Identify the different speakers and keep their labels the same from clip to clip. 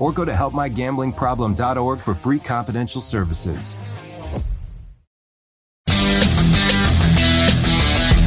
Speaker 1: or go to helpmygamblingproblem.org for free confidential services.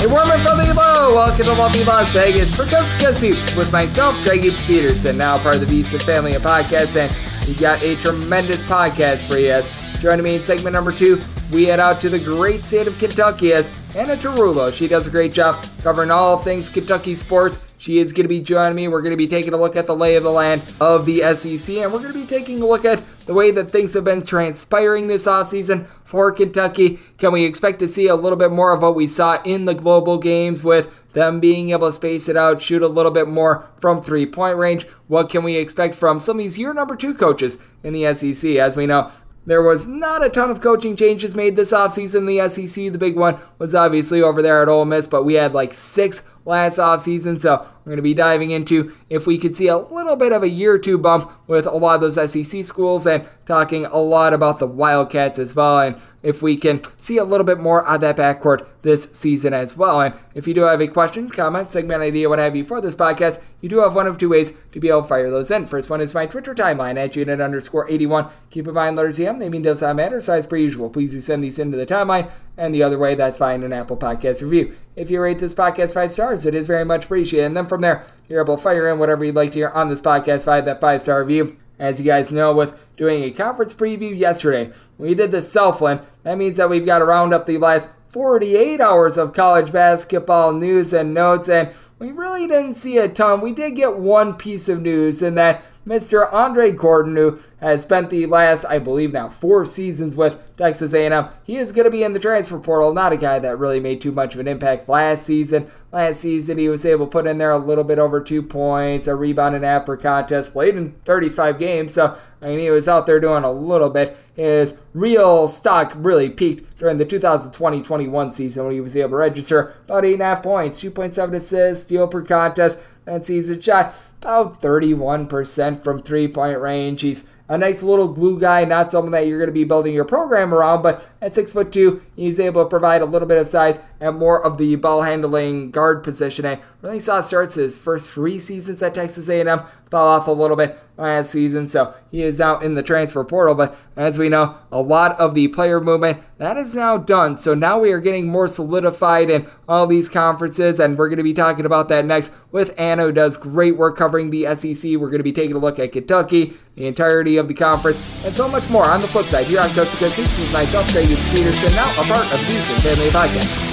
Speaker 2: Hey, warm and friendly hello! Welcome to lovely Las Vegas for Coast Hoops with myself, Greg Hoops Peterson, now part of the Visa Family of Podcasts, and we've got a tremendous podcast for you. As joining me in segment number two, we head out to the great state of Kentucky as Anna Tarullo. She does a great job covering all things Kentucky sports. She is going to be joining me. We're going to be taking a look at the lay of the land of the SEC, and we're going to be taking a look at the way that things have been transpiring this offseason for Kentucky. Can we expect to see a little bit more of what we saw in the global games with them being able to space it out, shoot a little bit more from three point range? What can we expect from some of these year number two coaches in the SEC? As we know, there was not a ton of coaching changes made this offseason in the SEC. The big one was obviously over there at Ole Miss, but we had like six last offseason. So we're going to be diving into if we could see a little bit of a year two bump with a lot of those SEC schools and talking a lot about the Wildcats as well. And if we can see a little bit more of that backcourt this season as well. And if you do have a question, comment, segment idea, what have you for this podcast, you do have one of two ways to be able to fire those in. First one is my Twitter timeline at unit underscore 81. Keep in mind, letters EM, they mean does not matter. As per usual, please do send these into the timeline. And the other way, that's fine, an Apple Podcast review. If you rate this podcast five stars, it is very much appreciated. And then from there, you're able to fire in whatever you'd like to hear on this podcast via that five star review. As you guys know, with doing a conference preview yesterday, we did the Southland. That means that we've got to round up the last 48 hours of college basketball news and notes, and we really didn't see a ton. We did get one piece of news, and that Mr. Andre Gordon, who has spent the last, I believe now, four seasons with Texas A&M. He is going to be in the transfer portal. Not a guy that really made too much of an impact last season. Last season, he was able to put in there a little bit over two points, a rebound and a half per contest, played in 35 games. So, I mean, he was out there doing a little bit. His real stock really peaked during the 2020-21 season when he was able to register about 8.5 points, 2.7 assists, steal per contest. That season shot about 31% from three-point range. He's a nice little glue guy, not someone that you're going to be building your program around, but at six foot two, he's able to provide a little bit of size and more of the ball handling guard position. And really saw starts his first three seasons at Texas A&M, fell off a little bit last season, so he is out in the transfer portal. But as we know, a lot of the player movement that is now done. So now we are getting more solidified in all these conferences, and we're going to be talking about that next with Anna, who does great work covering the SEC. We're going to be taking a look at Kentucky, the entirety of the conference, and so much more on the flip side here on Coast to Coast Hoops with myself, Greg Peterson, now a part of the Houston Family Podcast.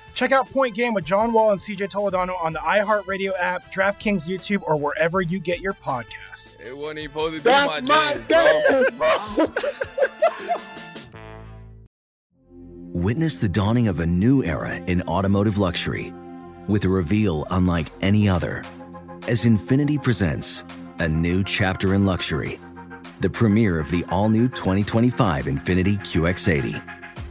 Speaker 3: Check out Point Game with John Wall and CJ Toledano on the iHeartRadio app, DraftKings YouTube, or wherever you get your podcasts.
Speaker 4: It wasn't even supposed to be
Speaker 5: That's
Speaker 4: my,
Speaker 5: my
Speaker 4: jam, bro.
Speaker 5: Oh.
Speaker 6: Witness the dawning of a new era in automotive luxury with a reveal unlike any other as Infiniti presents a new chapter in luxury, the premiere of the all new 2025 Infiniti QX80.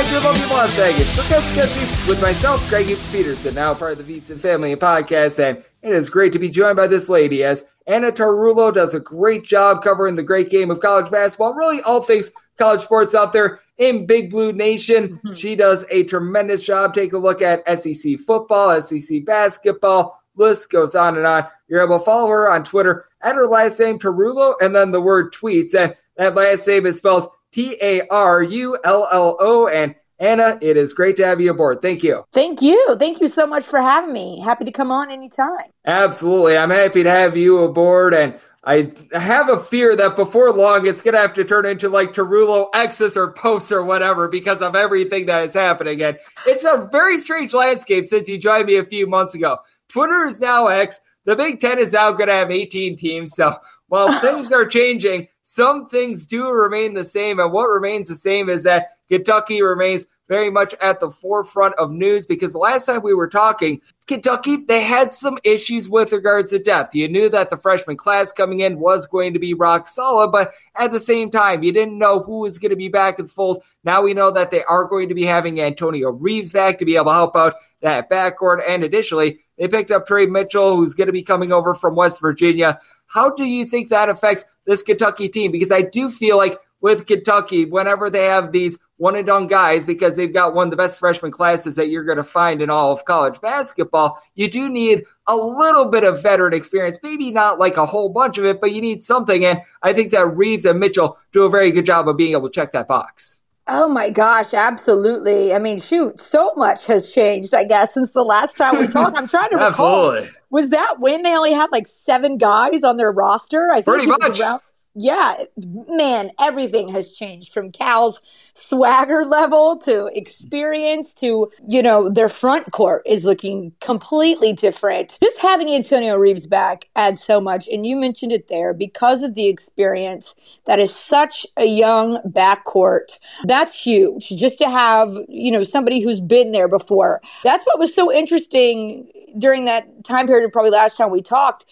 Speaker 2: Back here in lovely Las Vegas for Gus Gussieps with myself, Greg Gibbs Peterson, now part of the Visa Family Podcast. And it is great to be joined by this lady as Anna Tarullo does a great job covering the great game of college basketball, really all things college sports out there in Big Blue Nation. Mm-hmm. She does a tremendous job. Take a look at SEC football, SEC basketball, list goes on and on. You're able to follow her on Twitter at her last name, Tarullo, and then the word tweets. And that last name is spelled T A R U L L O. And Anna, it is great to have you aboard. Thank you.
Speaker 7: Thank you. Thank you so much for having me. Happy to come on anytime.
Speaker 2: Absolutely. I'm happy to have you aboard. And I have a fear that before long it's going to have to turn into like Tarullo X's or posts or whatever because of everything that is happening. And it's a very strange landscape since you joined me a few months ago. Twitter is now X. The Big Ten is now going to have 18 teams. So while things are changing, some things do remain the same. And what remains the same is that Kentucky remains very much at the forefront of news because the last time we were talking, Kentucky, they had some issues with regards to depth. You knew that the freshman class coming in was going to be rock solid, but at the same time, you didn't know who was going to be back in the fold. Now we know that they are going to be having Antonio Reeves back to be able to help out that backcourt. And additionally, they picked up Trey Mitchell, who's going to be coming over from West Virginia. How do you think that affects this Kentucky team? Because I do feel like with Kentucky whenever they have these one and done guys because they've got one of the best freshman classes that you're going to find in all of college basketball. You do need a little bit of veteran experience, maybe not like a whole bunch of it, but you need something. And I think that Reeves and Mitchell do a very good job of being able to check that box.
Speaker 7: Oh my gosh, absolutely. I mean, shoot, so much has changed, I guess, since the last time we talked. I'm trying to recall.
Speaker 2: Absolutely.
Speaker 7: Was that when they only had like seven guys on their roster? I
Speaker 2: Pretty much.
Speaker 7: around- yeah, man, everything has changed from Cal's swagger level to experience to, you know, their front court is looking completely different. Just having Antonio Reeves back adds so much. And you mentioned it there because of the experience that is such a young backcourt. That's huge. Just to have, you know, somebody who's been there before. That's what was so interesting during that time period, probably last time we talked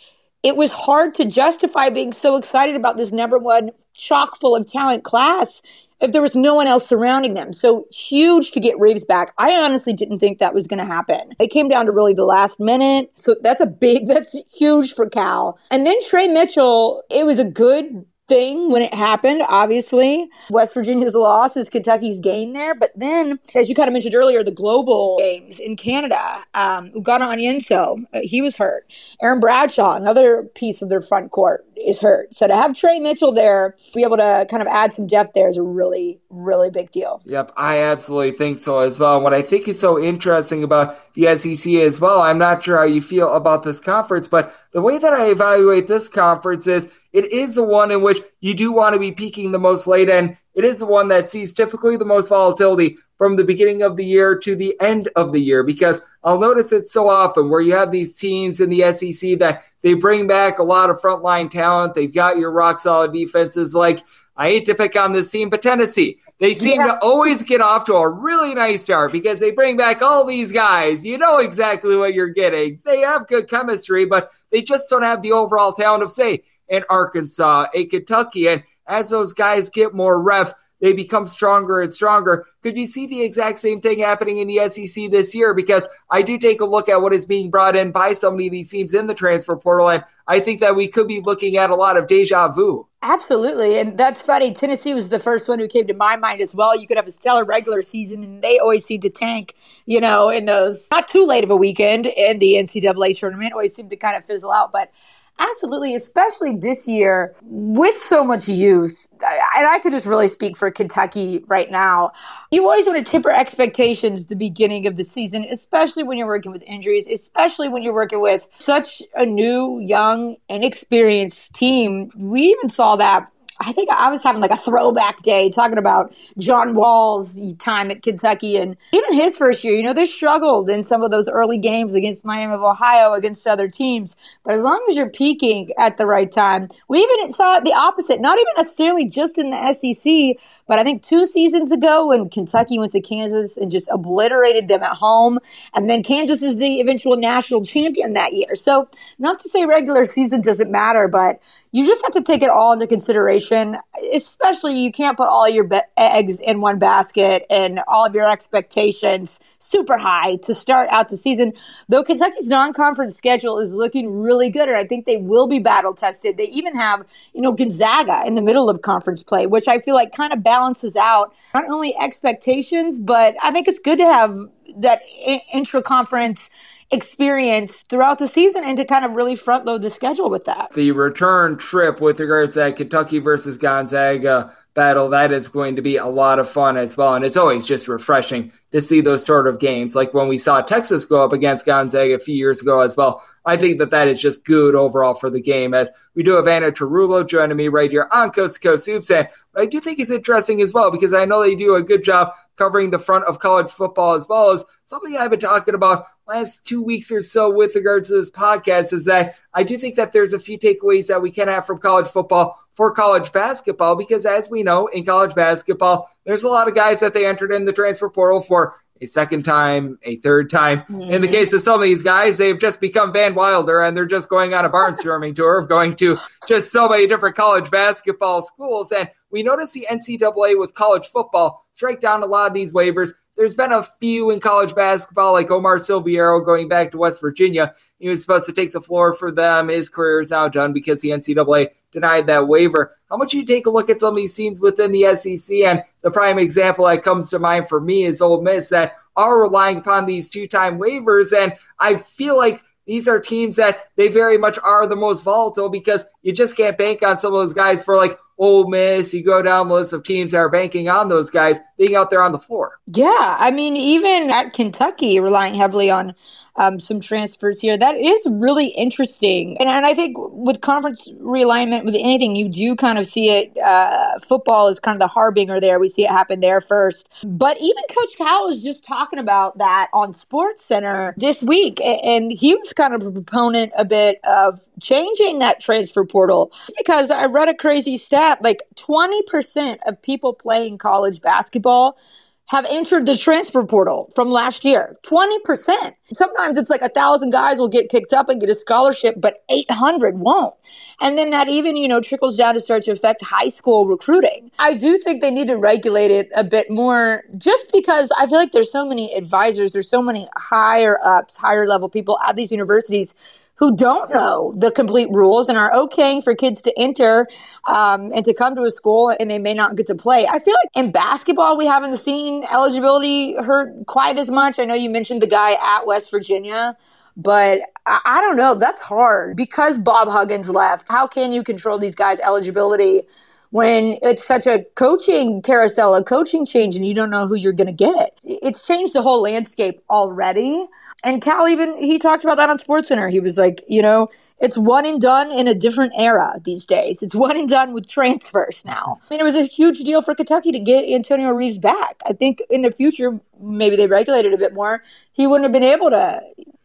Speaker 7: it was hard to justify being so excited about this number one chock full of talent class if there was no one else surrounding them. So huge to get Reeves back. I honestly didn't think that was going to happen. It came down to really the last minute. So that's a big, that's huge for Cal. And then Trey Mitchell, it was a good thing when it happened, obviously. West Virginia's loss is Kentucky's gain there. But then, as you kind of mentioned earlier, the global games in Canada, um, Ugonna Onyenso, uh, he was hurt. Aaron Bradshaw, another piece of their front court, is hurt. So to have Trey Mitchell there, be able to kind of add some depth there is a really, really big deal.
Speaker 2: Yep, I absolutely think so as well. And what I think is so interesting about the SEC as well, I'm not sure how you feel about this conference, but the way that I evaluate this conference is it is the one in which you do want to be peaking the most late, and it is the one that sees typically the most volatility from the beginning of the year to the end of the year because I'll notice it so often where you have these teams in the SEC that they bring back a lot of frontline talent. They've got your rock solid defenses. Like, I hate to pick on this team, but Tennessee, they seem
Speaker 7: Yeah.
Speaker 2: to always get off to a really nice start because they bring back all these guys. You know exactly what you're getting. They have good chemistry, but they just don't have the overall talent of, say, in Arkansas, a Kentucky. And as those guys get more reps, they become stronger and stronger. Could you see the exact same thing happening in the SEC this year? Because I do take a look at what is being brought in by so many of these teams in the transfer portal, and I think that we could be looking at a lot of deja vu.
Speaker 7: Absolutely. And that's funny. Tennessee was the first one who came to my mind as well. You could have a stellar regular season, and they always seem to tank, you know, in those not too late of a weekend in the NCAA tournament, always seem to kind of fizzle out. But absolutely, especially this year with so much youth, and I could just really speak for Kentucky right now. You always want to temper expectations the beginning of the season, especially when you're working with injuries, especially when you're working with such a new, young, inexperienced team. We even saw that. I think I was having like a throwback day talking about John Wall's time at Kentucky and even his first year. You know, they struggled in some of those early games against Miami of Ohio, against other teams. But as long as you're peaking at the right time, we even saw the opposite, not even necessarily just in the SEC, but I think two seasons ago when Kentucky went to Kansas and just obliterated them at home. And then Kansas is the eventual national champion that year. So, not to say regular season doesn't matter, but you just have to take it all into consideration. Especially, you can't put all your be- eggs in one basket and all of your expectations super high to start out the season. Though Kentucky's non-conference schedule is looking really good, and I think they will be battle tested. They even have, you know, Gonzaga in the middle of conference play, which I feel like kind of balances out not only expectations, but I think it's good to have that intra-conference experience throughout the season and to kind of really front load the schedule with that.
Speaker 2: The return trip with regards to that Kentucky versus Gonzaga battle, that is going to be a lot of fun as well. And it's always just refreshing to see those sort of games. Like when we saw Texas go up against Gonzaga a few years ago as well. I think that that is just good overall for the game. As we do have Anna Tarullo joining me right here on Coast to Coast Hoops. And I do think is interesting as well, because I know they do a good job covering the front of college football as well as something I've been talking about last two weeks or so with regards to this podcast is that I do think that there's a few takeaways that we can have from college football for college basketball because as we know in college basketball there's a lot of guys that they entered in the transfer portal for a second time, a third time. Mm-hmm. In the case of some of these guys, they've just become Van Wilder and they're just going on a barnstorming tour of going to just so many different college basketball schools. And we notice the NCAA with college football strike down a lot of these waivers. There's been a few in college basketball, like Omar Silviero going back to West Virginia. He was supposed to take the floor for them. His career is now done because the NCAA denied that waiver. How much you take a look at some of these teams within the SEC? And the prime example that comes to mind for me is Ole Miss that are relying upon these two time waivers. And I feel like these are teams that they very much are the most volatile because you just can't bank on some of those guys for like Ole Miss. You go down the list of teams that are banking on those guys being out there on the floor.
Speaker 7: Yeah, I mean, even at Kentucky, relying heavily on um, some transfers here. That is really interesting. And, and I think with conference realignment, with anything, you do kind of see it. Uh, football is kind of the harbinger there. We see it happen there first. But even Coach Cal was just talking about that on Sports Center this week. And he was kind of a proponent a bit of changing that transfer portal because I read a crazy stat like 20% of people playing college basketball have entered the transfer portal from last year. 20%. Sometimes it's like a thousand guys will get picked up and get a scholarship, but 800 won't. And then that even, you know, trickles down to start to affect high school recruiting. I do think they need to regulate it a bit more just because I feel like there's so many advisors, there's so many higher ups, higher level people at these universities who don't know the complete rules and are okaying for kids to enter um, and to come to a school and they may not get to play. I feel like in basketball, we haven't seen eligibility hurt quite as much. I know you mentioned the guy at West Virginia. But I, I don't know. That's hard because Bob Huggins left. How can you control these guys' eligibility when it's such a coaching carousel, a coaching change, and you don't know who you're going to get. It's changed the whole landscape already. And Cal even he talked about that on SportsCenter. He was like, you know, it's one and done in a different era these days. It's one and done with transfers now. I mean, it was a huge deal for Kentucky to get Antonio Reeves back. I think in the future, maybe they regulated a bit more. He wouldn't have been able to,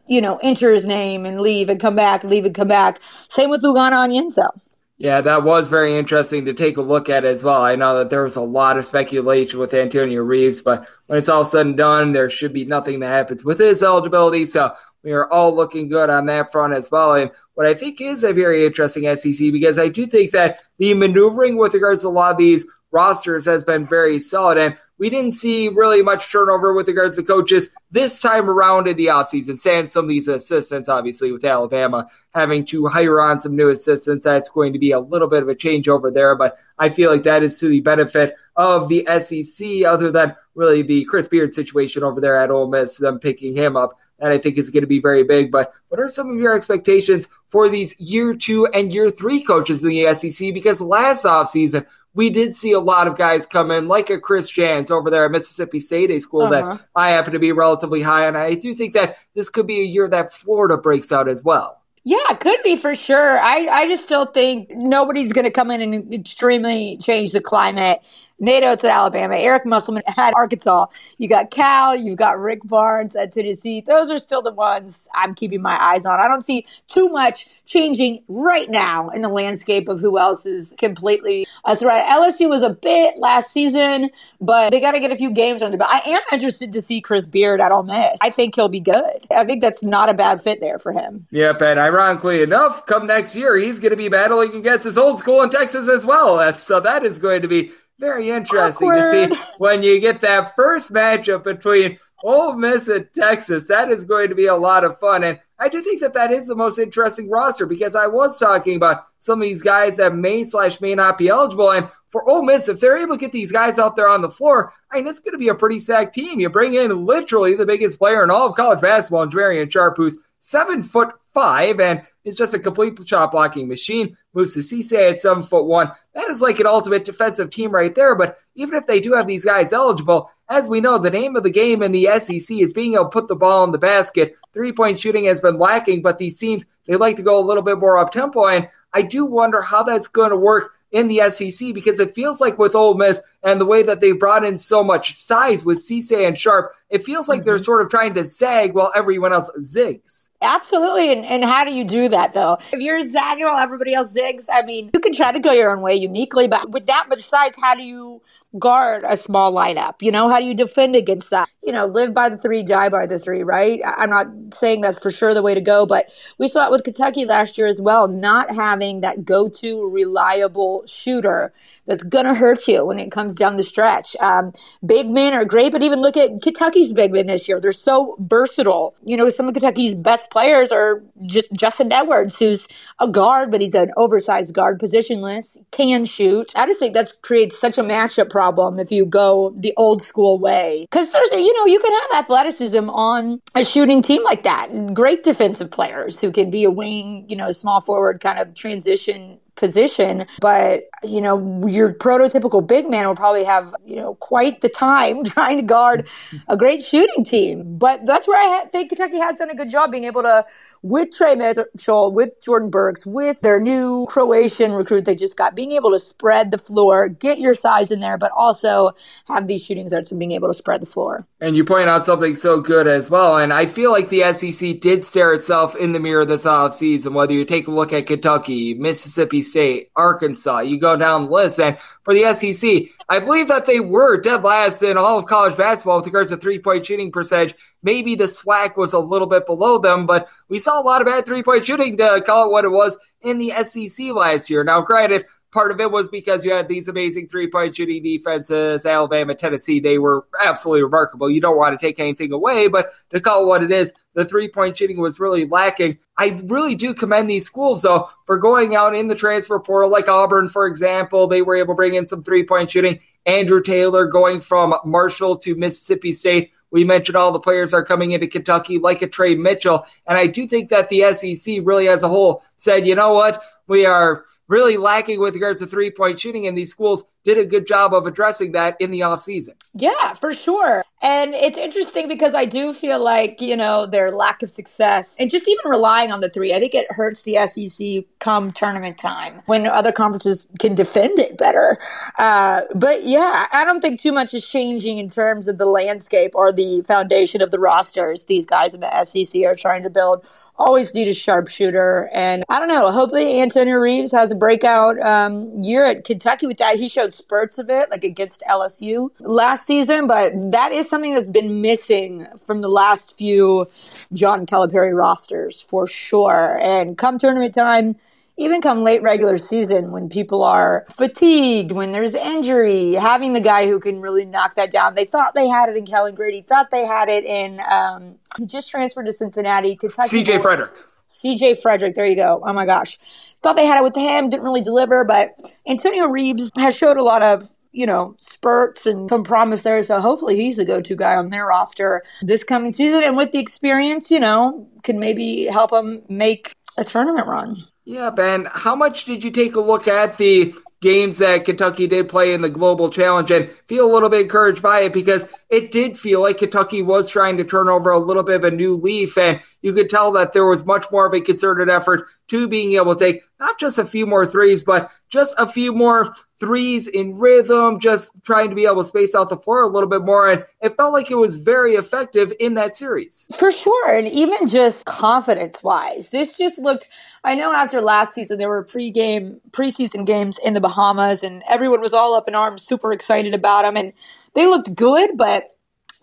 Speaker 7: you know, enter his name and leave and come back, leave and come back. Same with Ugonna Onyenso.
Speaker 2: Yeah, that was very interesting to take a look at as well. I know that there was a lot of speculation with Antonio Reeves, but when it's all said and done, there should be nothing that happens with his eligibility. So we are all looking good on that front as well. And what I think is a very interesting SEC because I do think that the maneuvering with regards to a lot of these rosters has been very solid. And we didn't see really much turnover with regards to coaches this time around in the offseason. Saying some of these assistants, obviously, with Alabama having to hire on some new assistants, that's going to be a little bit of a change over there. But I feel like that is to the benefit of the SEC, other than really the Chris Beard situation over there at Ole Miss, them picking him up. That I think is going to be very big. But what are some of your expectations for these year two and year three coaches in the SEC? Because last offseason, we did see a lot of guys come in, like a Chris Jans over there at Mississippi State, a school uh-huh. that I happen to be relatively high on. I do think that this could be a year that Florida breaks out as well.
Speaker 7: Yeah, could be for sure. I, I just still think nobody's going to come in and extremely change the climate Nate Oats at Alabama, Eric Musselman at Arkansas. You got Cal, you've got Rick Barnes at Tennessee. Those are still the ones I'm keeping my eyes on. I don't see too much changing right now in the landscape of who else is completely a threat. LSU was a bit last season, but they got to get a few games under. But I am interested to see Chris Beard at Ole Miss. I think he'll be good. I think that's not a bad fit there for him.
Speaker 2: Yep, and ironically enough, come next year, he's going to be battling against his old school in Texas as well. So that is going to be very interesting Awkward. to see when you get that first matchup between Ole Miss and Texas. That is going to be a lot of fun. And I do think that that is the most interesting roster because I was talking about some of these guys that may slash may not be eligible. And for Ole Miss, if they're able to get these guys out there on the floor, I mean, it's going to be a pretty stacked team. You bring in literally the biggest player in all of college basketball, Jamarion Sharp, who's seven foot five and is just a complete shot blocking machine. Moussa Cisse at seven foot one. That is like an ultimate defensive team right there. But even if they do have these guys eligible, as we know, the name of the game in the SEC is being able to put the ball in the basket. Three point shooting has been lacking, but these teams, they like to go a little bit more up tempo. And I do wonder how that's going to work in the SEC because it feels like with Ole Miss and the way that they brought in so much size with Cisse and Sharp, it feels like mm-hmm. they're sort of trying to zag while everyone else zigs.
Speaker 7: Absolutely. And, and how do you do that though? If you're zagging while everybody else zigs, I mean, you can try to go your own way uniquely, but with that much size, how do you guard a small lineup? You know, how do you defend against that? You know, live by the three, die by the three, right? I'm not saying that's for sure the way to go, but we saw it with Kentucky last year as well, not having that go to reliable shooter that's going to hurt you when it comes down the stretch. Um, big men are great, but even look at Kentucky's big men this year. They're so versatile. You know, some of Kentucky's best players are just Justin Edwards, who's a guard, but he's an oversized guard, positionless, can shoot. I just think that creates such a matchup problem if you go the old school way. Because there's, you know, you can have athleticism on a shooting team like that. Great defensive players who can be a wing, you know, small forward kind of transition position. But, you know, your prototypical big man will probably have, you know, quite the time trying to guard a great shooting team. But that's where I think Kentucky has done a good job being able to with Trey Mitchell, with Jordan Burks, with their new Croatian recruit they just got, being able to spread the floor, get your size in there, but also have these shooting threats and being able to spread the floor.
Speaker 2: And you point out something so good as well. And I feel like the SEC did stare itself in the mirror this offseason, whether you take a look at Kentucky, Mississippi State, Arkansas, you go down the list. And for the SEC, I believe that they were dead last in all of college basketball with regards to three point shooting percentage. Maybe the SWAC was a little bit below them, but we saw a lot of bad three point shooting to call it what it was in the SEC last year. Now, granted, part of it was because you had these amazing three point shooting defenses, Alabama, Tennessee. They were absolutely remarkable. You don't want to take anything away, but to call it what it is, the three point shooting was really lacking. I really do commend these schools, though, for going out in the transfer portal, like Auburn, for example. They were able to bring in some three point shooting. Andrew Taylor going from Marshall to Mississippi State. We mentioned all the players are coming into Kentucky, like a Trey Mitchell. And I do think that the SEC really as a whole said, you know what? We are really lacking with regards to three point shooting, and these schools did a good job of addressing that in the off season.
Speaker 7: Yeah, for sure. And it's interesting because I do feel like, you know, their lack of success and just even relying on the three, I think it hurts the SEC come tournament time when other conferences can defend it better. Uh, but yeah, I don't think too much is changing in terms of the landscape or the foundation of the rosters these guys in the SEC are trying to build. Always need a sharpshooter. And I don't know, hopefully Antonio Reeves has a breakout um, year at Kentucky with that. He showed spurts of it, like against LSU last season, but that is something that's been missing from the last few John Calipari rosters for sure. And come tournament time, even come late regular season when people are fatigued, when there's injury, having the guy who can really knock that down. They thought they had it in Kellan Grady, thought they had it in, um, he just transferred to Cincinnati,
Speaker 2: Kentucky. CJ Fredrick.
Speaker 7: CJ Fredrick, there you go. Oh my gosh. Thought they had it with him, didn't really deliver, but Antonio Reeves has showed a lot of you know, spurts and some promise there. So hopefully he's the go-to guy on their roster this coming season. And with the experience, you know, can maybe help them make a tournament run.
Speaker 2: Yeah, Ben, how much did you take a look at the games that Kentucky did play in the Global Challenge and feel a little bit encouraged by it because it did feel like Kentucky was trying to turn over a little bit of a new leaf. And you could tell that there was much more of a concerted effort to being able to take not just a few more threes, but just a few more threes in rhythm, just trying to be able to space out the floor a little bit more. And it felt like it was very effective in that series.
Speaker 7: For sure. And even just confidence wise, this just looked, I know after last season, there were pre-game, preseason games in the Bahamas and everyone was all up in arms, super excited about them. And they looked good, but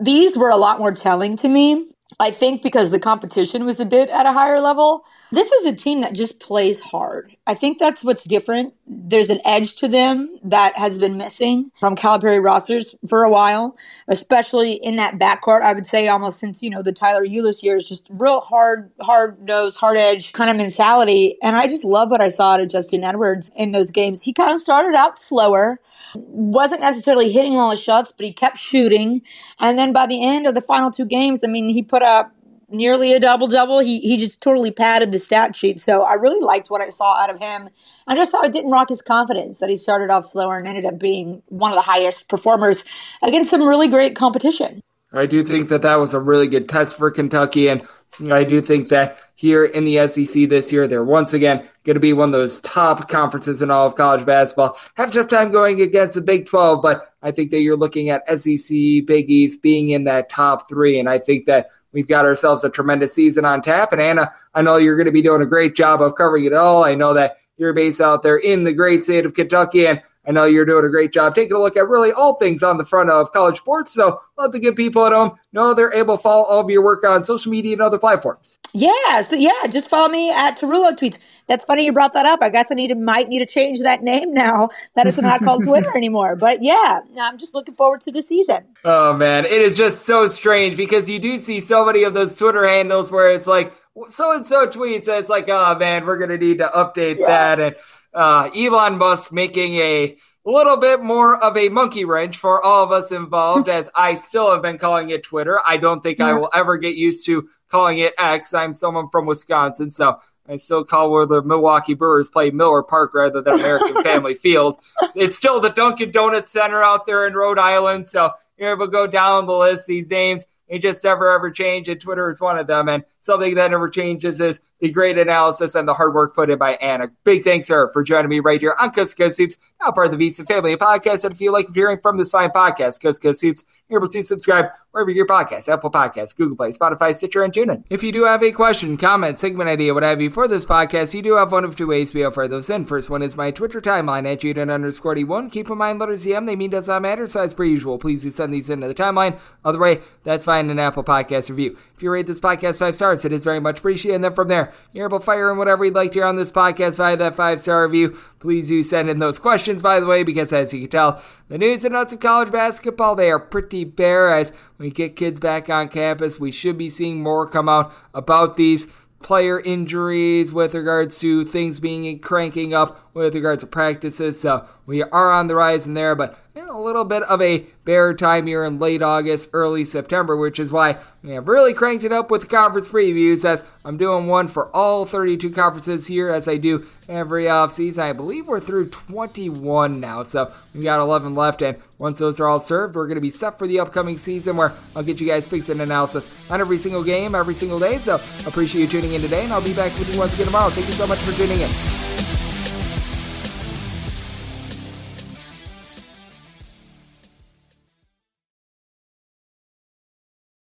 Speaker 7: these were a lot more telling to me I think because the competition was a bit at a higher level. This is a team that just plays hard. I think that's what's different. There's an edge to them that has been missing from Calipari rosters for a while, especially in that backcourt. I would say almost since, you know, the Tyler Ulis years, just real hard, hard nose, hard edge kind of mentality. And I just love what I saw to Justin Edwards in those games. He kind of started out slower, wasn't necessarily hitting all his shots, but he kept shooting. And then by the end of the final two games, I mean, he put up nearly a double double. He he just totally padded the stat sheet. So I really liked what I saw out of him. I just thought it didn't rock his confidence that he started off slower and ended up being one of the highest performers against some really great competition.
Speaker 2: I do think that that was a really good test for Kentucky, and I do think that here in the SEC this year, they're once again going to be one of those top conferences in all of college basketball. Have a tough time going against the Big 12, but I think that you're looking at SEC, Big East being in that top three, and I think that We've got ourselves a tremendous season on tap. And Anna, I know you're going to be doing a great job of covering it all. I know that you're based out there in the great state of Kentucky. And I know you're doing a great job taking a look at really all things on the front of college sports. So let the good people at home know they're able to follow all of your work on social media and other platforms.
Speaker 7: Yeah, so yeah, just follow me at Tarullo Tweets. That's funny you brought that up. I guess I need to might need to change that name now that it's not called Twitter anymore. But yeah, I'm just looking forward to the season.
Speaker 2: Oh man, it is just so strange because you do see so many of those Twitter handles where it's like so and so tweets, and it's like, oh man, we're gonna need to update yeah. that, and uh, Elon Musk making a little bit more of a monkey wrench for all of us involved, as I still have been calling it Twitter. I don't think. I will ever get used to calling it X. I'm someone from Wisconsin, so I still call where the Milwaukee Brewers play Miller Park rather than American Family Field. It's still the Dunkin' Donuts Center out there in Rhode Island, so here we'll go down the list. These names they just never ever change, and Twitter is one of them. And something that never changes is the great analysis and the hard work put in by Anna. Big thanks to her for joining me right here on Coast Coast Hoops, now part of the Visa Family Podcast. And if you like hearing from this fine podcast, Coast Coast Hoops, you're able to subscribe wherever your podcast, Apple Podcasts, Google Play, Spotify, Stitcher, and TuneIn. If you do have a question, comment, segment idea, what have you for this podcast, you do have one of two ways to offer those in. First one is my Twitter timeline at Juden underscore D1. Keep in mind, letters EM, they mean does not matter, so as per usual, please do send these into the timeline. Other way, that's fine an Apple Podcast review. If you rate this podcast five stars, it is very much appreciated. And then from there, you're able to fire in whatever you'd like to hear on this podcast via that five star review. Please do send in those questions, by the way, because as you can tell, the news and notes of college basketball, they are pretty bare as we get kids back on campus. We should be seeing more come out about these player injuries with regards to things being cranking up with regards to practices. So we are on the rise in there, but a little bit of a bear time here in late August, early September, which is why we have really cranked it up with the conference previews as I'm doing one for all 32 conferences here as I do every offseason. I believe we're through 21 now, so we got 11 left, and once those are all served, we're going to be set for the upcoming season where I'll get you guys picks and analysis on every single game, every single day. So appreciate you tuning in today, and I'll be back with you once again tomorrow. Thank you so much for tuning in.